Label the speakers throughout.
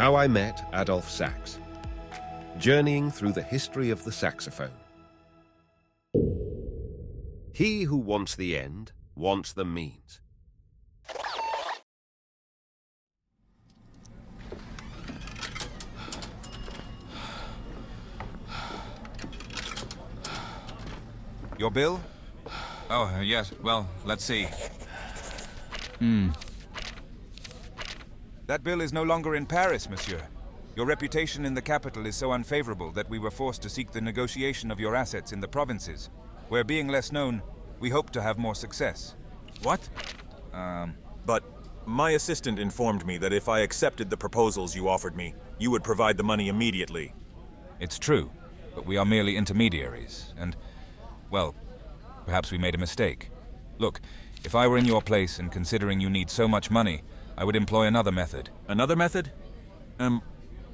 Speaker 1: How I Met Adolphe Sax. Journeying through the history of the saxophone. He who wants the end wants the means.
Speaker 2: Your bill? Oh, yes. Well, let's see.
Speaker 3: Hmm.
Speaker 2: That bill is no longer in Paris, monsieur. Your reputation in the capital is so unfavorable that we were forced to seek the negotiation of your assets in the provinces, where being less known, we hope to have more success.
Speaker 4: What?
Speaker 2: Um,
Speaker 4: But my assistant informed me that if I accepted the proposals you offered me, you would provide the money immediately.
Speaker 2: it's true, but we are merely intermediaries, and, well, perhaps we made a mistake. Look, if I were in your place and considering you need so much money, I would employ another method.
Speaker 4: Another method? Um,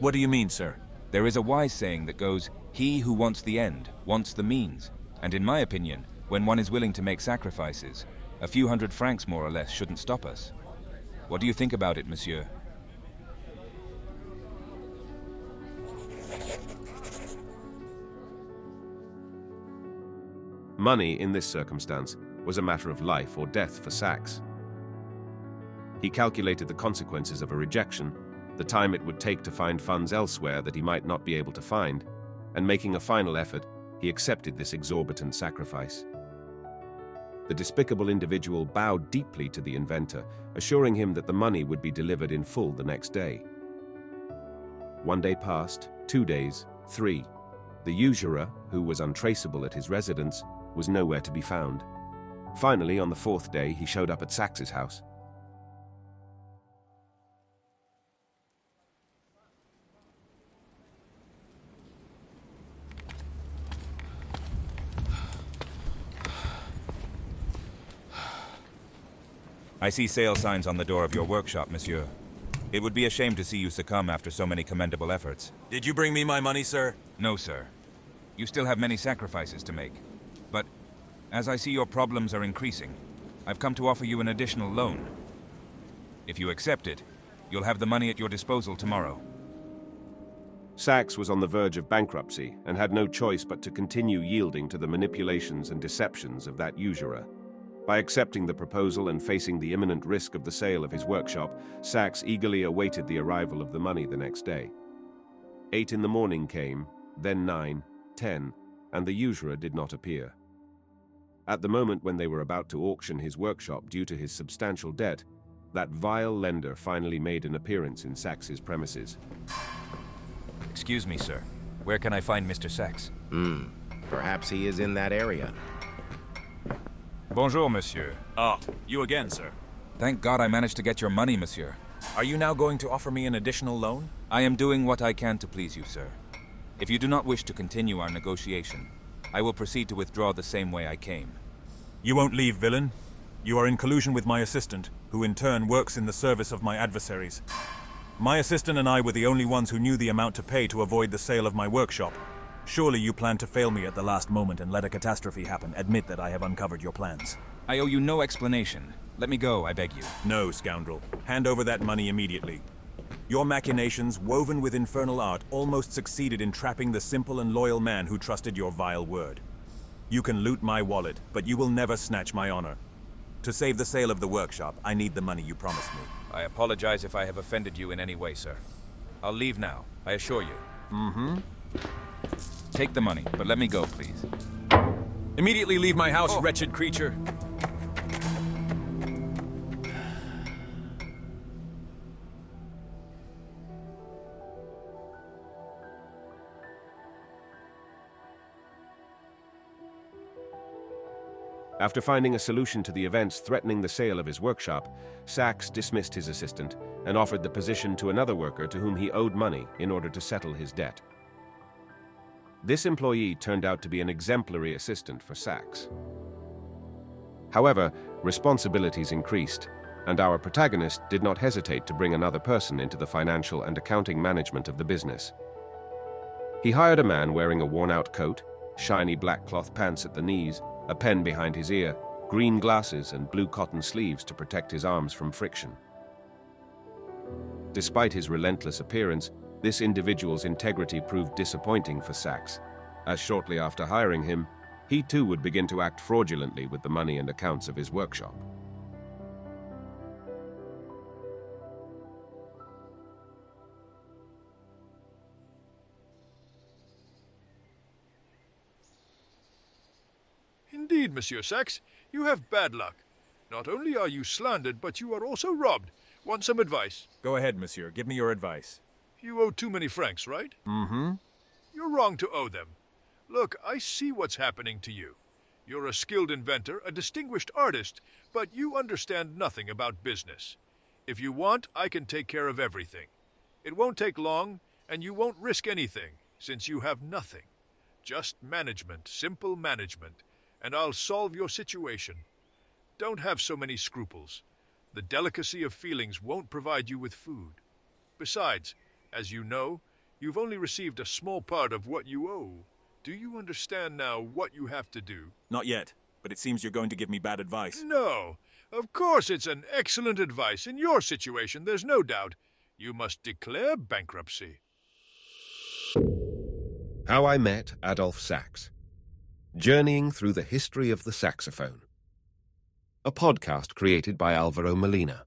Speaker 4: what do you mean, sir?
Speaker 2: There is a wise saying that goes, He who wants the end wants the means. And in my opinion, when one is willing to make sacrifices, a few hundred francs more or less shouldn't stop us. What do you think about it, monsieur?
Speaker 1: Money, in this circumstance, was a matter of life or death for Sax. He calculated the consequences of a rejection, the time it would take to find funds elsewhere that he might not be able to find, and making a final effort, he accepted this exorbitant sacrifice. The despicable individual bowed deeply to the inventor, assuring him that the money would be delivered in full the next day. One day passed, two days, three. The usurer, who was untraceable at his residence, was nowhere to be found. Finally, on the fourth day, he showed up at Sax's house.
Speaker 2: I see sale signs on the door of your workshop, monsieur. It would be a shame to see you succumb after so many commendable efforts.
Speaker 4: Did you bring me my money, sir?
Speaker 2: No, sir. You still have many sacrifices to make. But as I see your problems are increasing, I've come to offer you an additional loan. If you accept it, you'll have the money at your disposal tomorrow.
Speaker 1: Sax was on the verge of bankruptcy and had no choice but to continue yielding to the manipulations and deceptions of that usurer. By accepting the proposal and facing the imminent risk of the sale of his workshop, Sax eagerly awaited the arrival of the money the next day. Eight in the morning came, then nine, ten, and the usurer did not appear. At the moment when they were about to auction his workshop due to his substantial debt, that vile lender finally made an appearance in Sax's premises.
Speaker 2: Excuse me, sir. Where can I find Mr. Sax?
Speaker 5: Hmm. Perhaps he is in that area.
Speaker 2: Bonjour, monsieur.
Speaker 4: Ah, you again, sir.
Speaker 2: Thank God I managed to get your money, monsieur.
Speaker 4: Are you now going to offer me an additional loan?
Speaker 2: I am doing what I can to please you, sir. If you do not wish to continue our negotiation, I will proceed to withdraw the same way I came.
Speaker 4: You won't leave, villain. You are in collusion with my assistant, who in turn works in the service of my adversaries. My assistant and I were the only ones who knew the amount to pay to avoid the sale of my workshop. Surely you plan to fail me at the last moment and let a catastrophe happen. Admit that I have uncovered your plans.
Speaker 2: I owe you no explanation. Let me go, I beg you.
Speaker 4: No, scoundrel. Hand over that money immediately. Your machinations, woven with infernal art, almost succeeded in trapping the simple and loyal man who trusted your vile word. You can loot my wallet, but you will never snatch my honor. To save the sale of the workshop, I need the money you promised me.
Speaker 2: I apologize if I have offended you in any way, sir. I'll leave now, I assure you.
Speaker 4: Mm-hmm.
Speaker 2: Take the money, but let me go, please.
Speaker 4: Immediately leave my house,
Speaker 2: Oh.
Speaker 4: wretched creature.
Speaker 1: After finding a solution to the events threatening the sale of his workshop, Sax dismissed his assistant and offered the position to another worker to whom he owed money in order to settle his debt. This employee turned out to be an exemplary assistant for Sax. However, responsibilities increased, and our protagonist did not hesitate to bring another person into the financial and accounting management of the business. He hired a man wearing a worn-out coat, shiny black cloth pants at the knees, a pen behind his ear, green glasses, and blue cotton sleeves to protect his arms from friction. Despite his relentless appearance, this individual's integrity proved disappointing for Sax, as shortly after hiring him, he too would begin to act fraudulently with the money and accounts of his workshop.
Speaker 6: Indeed, Monsieur Sax, you have bad luck. Not only are you slandered, but you are also robbed. Want some advice?
Speaker 4: Go ahead, monsieur. Give me your advice.
Speaker 6: You owe too many francs, right?
Speaker 4: Mm-hmm.
Speaker 6: You're wrong to owe them. Look, I see what's happening to you. You're a skilled inventor, a distinguished artist, but you understand nothing about business. If you want, I can take care of everything. It won't take long, and you won't risk anything, since you have nothing. Just management, simple management, and I'll solve your situation. Don't have so many scruples. The delicacy of feelings won't provide you with food. Besides, as you know, you've only received a small part of what you owe. Do you understand now what you have to do?
Speaker 4: Not yet, but it seems you're going to give me bad advice.
Speaker 6: No. Of course, it's an excellent advice. In your situation, there's no doubt. You must declare bankruptcy.
Speaker 1: How I Met Adolphe Sax Journeying Through the History of the Saxophone. A podcast created by Alvaro Molina.